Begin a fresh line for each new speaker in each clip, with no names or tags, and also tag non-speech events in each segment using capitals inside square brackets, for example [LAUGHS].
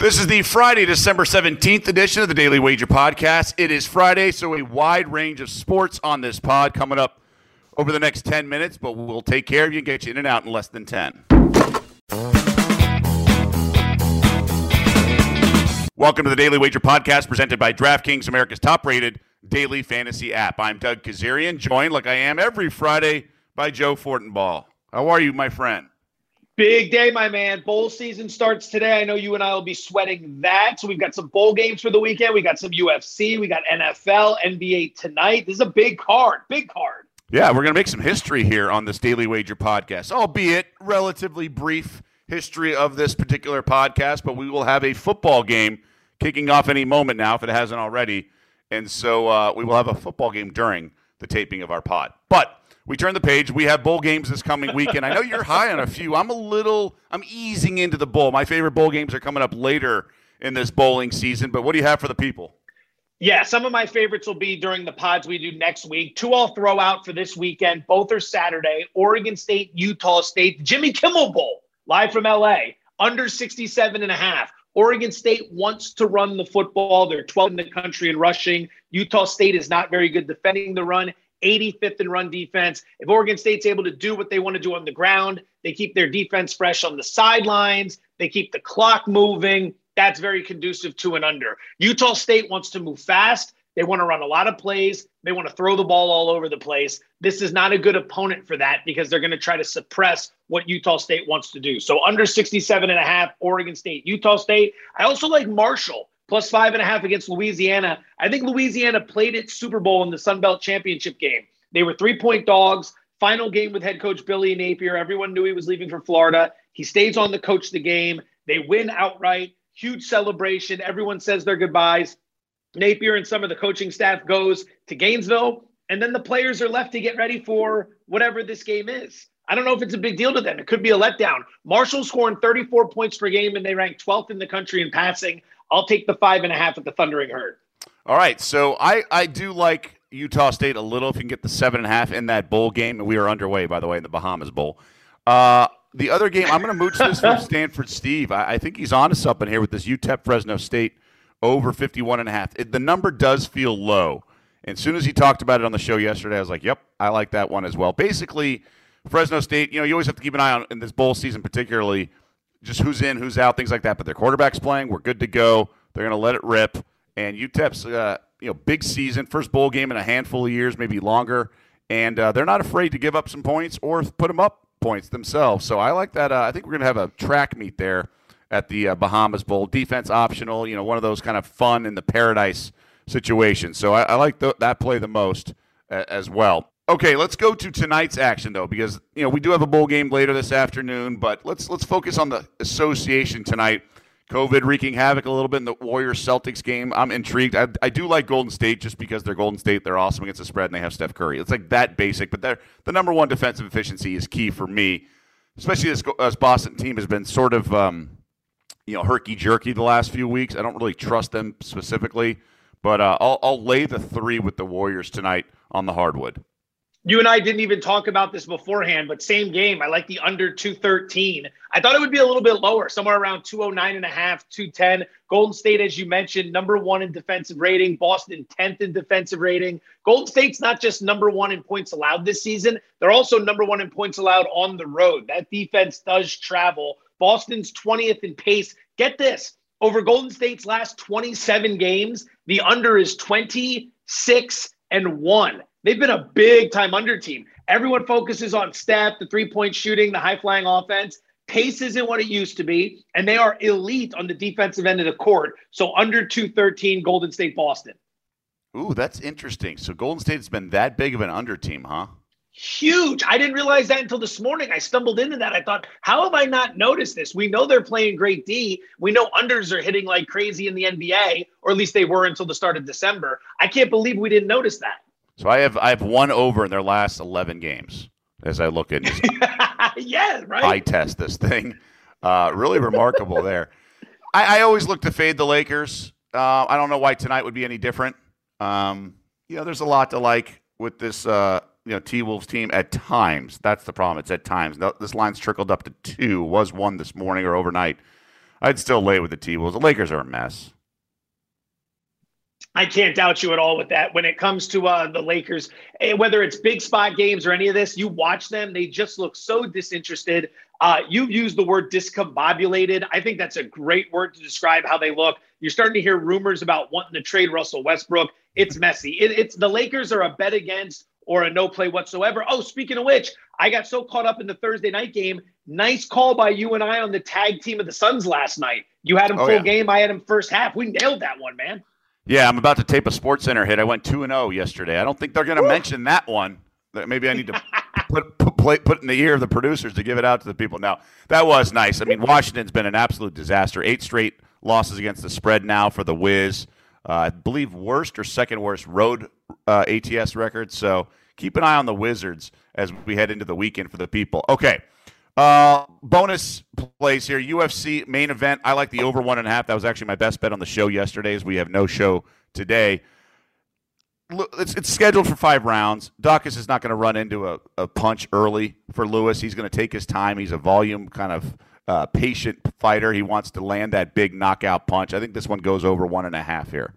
This is the Friday, December 17th edition of the Daily Wager Podcast. It is Friday, so a wide range of sports on this pod coming up over the next 10 minutes, but we'll take care of you and get you in and out in less than 10. Welcome to the Daily Wager Podcast presented by DraftKings, America's top rated daily fantasy app. I'm Doug Kezirian, joined like I am every Friday by Joe Fortenbaugh. How are you, my friend?
Big day, my man. Bowl season starts today. I know you and I will be sweating that. So we've got some bowl games for the weekend. We got some UFC. We got NFL, NBA tonight. This is a big card. Big card.
Yeah, we're going to make some history here on this Daily Wager podcast, albeit relatively brief history of this particular podcast, but we will have a football game kicking off any moment now if it hasn't already. And so uh, we will have a football game during the taping of our pod. But we turn the page. We have bowl games this coming weekend. I know you're high on a few. I'm a little, I'm easing into the bowl. My favorite bowl games are coming up later in this bowling season. But what do you have for the people?
Yeah, some of my favorites will be during the pods we do next week. Two I'll throw out for this weekend. Both are Saturday. Oregon State, Utah State, Jimmy Kimmel Bowl, live from LA, under 67 and a half. Oregon State wants to run the football. They're 12 in the country in rushing. Utah State is not very good defending the run. 85th in run defense. If Oregon State's able to do what they want to do on the ground, they keep their defense fresh on the sidelines, they keep the clock moving. That's very conducive to an under. Utah State wants to move fast. They want to run a lot of plays. They want to throw the ball all over the place. This is not a good opponent for that because they're going to try to suppress what Utah State wants to do. So under 67 and a half, Oregon State, Utah State. I also like Marshall plus five and a half against Louisiana. I think Louisiana played its Super Bowl in the Sun Belt Championship game. They were three point dogs. Final game with head coach Billy Napier. Everyone knew he was leaving for Florida. He stays on to coach the game. They win outright. Huge celebration. Everyone says their goodbyes. Napier and some of the coaching staff goes to Gainesville, and then the players are left to get ready for whatever this game is. I don't know if it's a big deal to them. It could be a letdown. Marshall scoring 34 points per game, and they rank 12th in the country in passing. I'll take the five and a half at the Thundering Herd.
All right. So I, I do like Utah State a little if you can get the seven and a half in that bowl game. And we are underway, by the way, in the Bahamas Bowl. Uh, the other game, I'm going to mooch this from [LAUGHS] Stanford Steve. I, I, think he's on to something here with this UTEP Fresno State over 51 and a half. It, the number does feel low. And as soon as he talked about it on the show yesterday, I was like, yep, I like that one as well. Basically, Fresno State, you know, you always have to keep an eye on in this bowl season, particularly just who's in, who's out, things like that. But their quarterback's playing. We're good to go. They're going to let it rip. And UTEP's, uh, you know, big season, first bowl game in a handful of years, maybe longer. And uh, they're not afraid to give up some points or put them up points themselves. So I like that. Uh, I think we're going to have a track meet there at the uh, Bahamas Bowl. Defense optional, you know, one of those kind of fun in the paradise situations. So I, I like th- that play the most as well. Okay, let's go to tonight's action though, because you know we do have a bowl game later this afternoon, but let's let's focus on the association tonight. COVID wreaking havoc a little bit in the Warriors Celtics game. I'm intrigued. I, I, do like Golden State just because they're Golden State. They're awesome against the spread and they have Steph Curry. It's like that basic, but the number one defensive efficiency is key for me, especially this, this Boston team has been sort of um, you know herky jerky the last few weeks. I don't really trust them specifically, but uh, I'll, I'll lay the three with the Warriors tonight on the hardwood
you and I didn't even talk about this beforehand, but same game. I like the under 213. I thought it would be a little bit lower, somewhere around 209 and a half, 210. Golden State, as you mentioned, number one in defensive rating. Boston, 10th in defensive rating. Golden State's not just number one in points allowed this season, they're also number one in points allowed on the road. That defense does travel. Boston's 20th in pace. Get this over Golden State's last 27 games, the under is 26 and one. They've been a big time under team. Everyone focuses on Steph, the three point shooting, the high flying offense. Pace isn't what it used to be, and they are elite on the defensive end of the court. So under 213, Golden State, Boston.
Ooh, that's interesting. So Golden State has been that big of an under team, huh?
Huge. I didn't realize that until this morning. I stumbled into that. I thought, how have I not noticed this? We know they're playing great D. We know unders are hitting like crazy in the NBA, or at least they were until the start of December. I can't believe we didn't notice that.
So I have I have one over in their last eleven games as I look at [LAUGHS]
yeah right
I test this thing. Uh, really remarkable there. I, I, always look to fade the Lakers. Uh, I don't know why tonight would be any different. Um, you know, there's a lot to like with this uh, you know T Wolves team at times. That's the problem. It's at times. This line's trickled up to two. Was one this morning or overnight. I'd still lay with the T Wolves. The Lakers are a mess.
I can't doubt you at all with that. When it comes to uh, the Lakers, eh, whether it's big spot games or any of this, you watch them, they just look so disinterested. Uh, you used the word discombobulated. I think that's a great word to describe how they look. You're starting to hear rumors about wanting to trade Russell Westbrook. It's messy. It, it's the Lakers are a bet against or a no play whatsoever. Oh, speaking of which, I got so caught up in the Thursday night game. Nice call by you and I on the tag team of the Suns last night. You had him oh, full yeah. game. I had him first half. We nailed that one, man.
Yeah, I'm about to tape a Sports Center hit. I went two and zero oh yesterday. I don't think they're going to mention that one. Maybe I need to put put, play, put in the ear of the producers to give it out to the people. Now that was nice. I mean, Washington's been an absolute disaster. Eight straight losses against the spread now for the Wiz. Uh, I believe worst or second worst road uh, ATS record. So keep an eye on the Wizards as we head into the weekend for the people. Okay. Uh, bonus plays here. UFC main event. I like the over one and a half. That was actually my best bet on the show yesterday, as we have no show today. It's, it's scheduled for five rounds. Daukaus is not going to run into a, a punch early for Lewis. He's going to take his time. He's a volume kind of uh, patient fighter. He wants to land that big knockout punch. I think this one goes over one and a half here.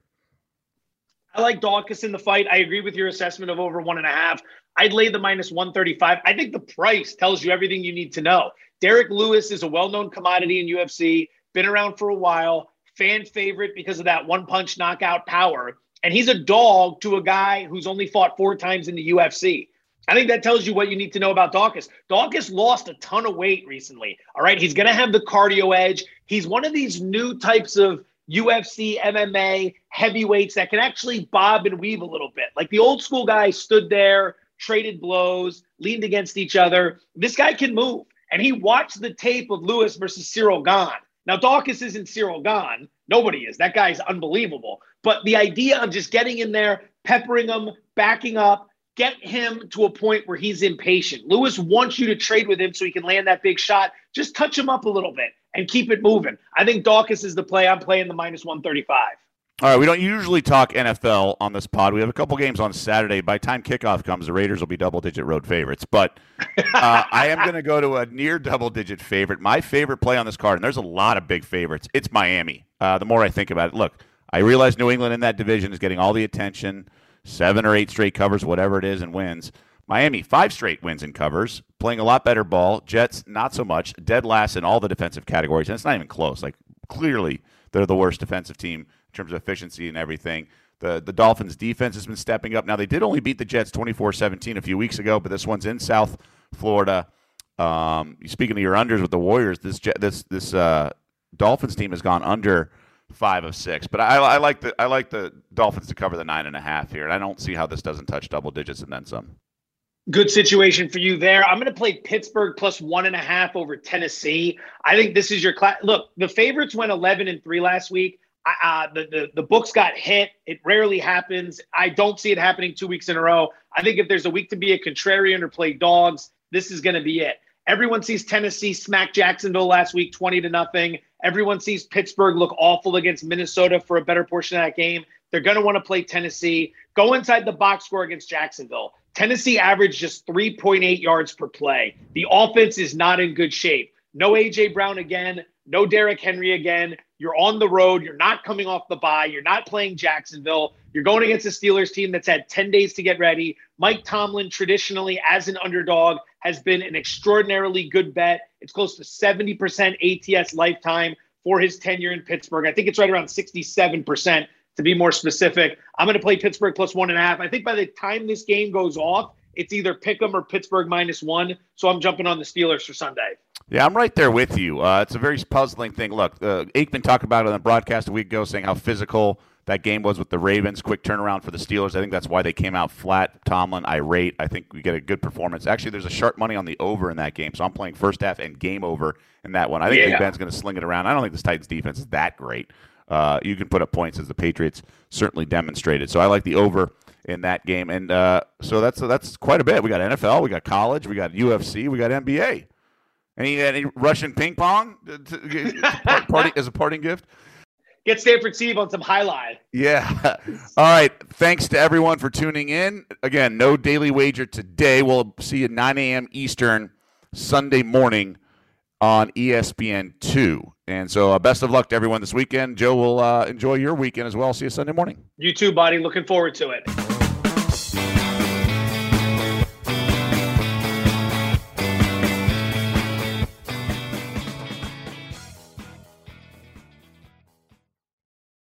I like Daukaus in the fight. I agree with your assessment of over one and a half. I'd lay the minus 135. I think the price tells you everything you need to know. Derrick Lewis is a well known commodity in UFC, been around for a while, fan favorite because of that one punch knockout power. And he's a dog to a guy who's only fought four times in the UFC. I think that tells you what you need to know about Daukaus. Daukaus lost a ton of weight recently. All right. He's going to have the cardio edge. He's one of these new types of UFC, MMA heavyweights that can actually bob and weave a little bit. Like the old school guy stood there, traded blows, leaned against each other. This guy can move. And he watched the tape of Lewis versus Cyril Gane. Now, Daukaus isn't Cyril Gane. Nobody is. That guy's unbelievable. But the idea of just getting in there, peppering him, backing up, get him to a point where he's impatient. Lewis wants you to trade with him so he can land that big shot. Just touch him up a little bit and keep it moving. I think Daukaus is the play. I'm playing the minus 135.
All right, we don't usually talk NFL on this pod. We have a couple games on Saturday. By time kickoff comes, the Raiders will be double-digit road favorites. But uh, I am going to go to a near double-digit favorite. My favorite play on this card, and there's a lot of big favorites. It's Miami. Uh, the more I think about it, look, I realize New England in that division is getting all the attention, seven or eight straight covers, whatever it is, and wins. Miami, five straight wins and covers, playing a lot better ball. Jets, not so much. Dead last in all the defensive categories, and it's not even close. Like clearly, they're the worst defensive team in terms of efficiency and everything. The the Dolphins' defense has been stepping up. Now they did only beat the Jets 24-17 a few weeks ago, but this one's in South Florida. Um, speaking of your unders with the Warriors, this this this uh, Dolphins team has gone under five of six. But I, I like the I like the Dolphins to cover the nine and a half here, and I don't see how this doesn't touch double digits and then some.
Good situation for you there. I'm going to play Pittsburgh plus one and a half over Tennessee. I think this is your class. Look, the favorites went 11 and three last week. Uh, the, the the books got hit. It rarely happens. I don't see it happening two weeks in a row. I think if there's a week to be a contrarian or play dogs, this is going to be it. Everyone sees Tennessee smack Jacksonville last week, 20 to nothing. Everyone sees Pittsburgh look awful against Minnesota for a better portion of that game. They're going to want to play Tennessee. Go inside the box score against Jacksonville. Tennessee averaged just 3.8 yards per play. The offense is not in good shape. No A.J. Brown again. No Derrick Henry again. You're on the road. You're not coming off the bye. You're not playing Jacksonville. You're going against a Steelers team that's had 10 days to get ready. Mike Tomlin, traditionally as an underdog, has been an extraordinarily good bet. It's close to 70% ATS lifetime for his tenure in Pittsburgh. I think it's right around 67% to be more specific. I'm going to play Pittsburgh plus one and a half. I think by the time this game goes off, it's either Pick'em or Pittsburgh minus one. So I'm jumping on the Steelers for Sunday.
Yeah, I'm right there with you. Uh, it's a very puzzling thing. Look, uh, Aikman talked about it on the broadcast a week ago, saying how physical that game was with the Ravens. Quick turnaround for the Steelers. I think that's why they came out flat. Tomlin irate. I think we get a good performance. Actually, there's a sharp money on the over in that game, so I'm playing first half and game over in that one. I think yeah. Big Ben's going to sling it around. I don't think this Titans defense is that great uh, you can put up points as the Patriots certainly demonstrated. So I like the over in that game, and uh, so that's that's quite a bit. We got NFL, we got college, we got UFC, we got NBA. Any any Russian ping pong to, to, party as a parting gift?
Get Stanford Steve on some highlight.
Yeah. [LAUGHS] All right. Thanks to everyone for tuning in. Again, no daily wager today. We'll see you 9 a.m. Eastern Sunday morning on ESPN two. And so, uh, best of luck to everyone this weekend. Joe will uh, enjoy your weekend as well. See you Sunday morning.
You too, buddy. Looking forward to it.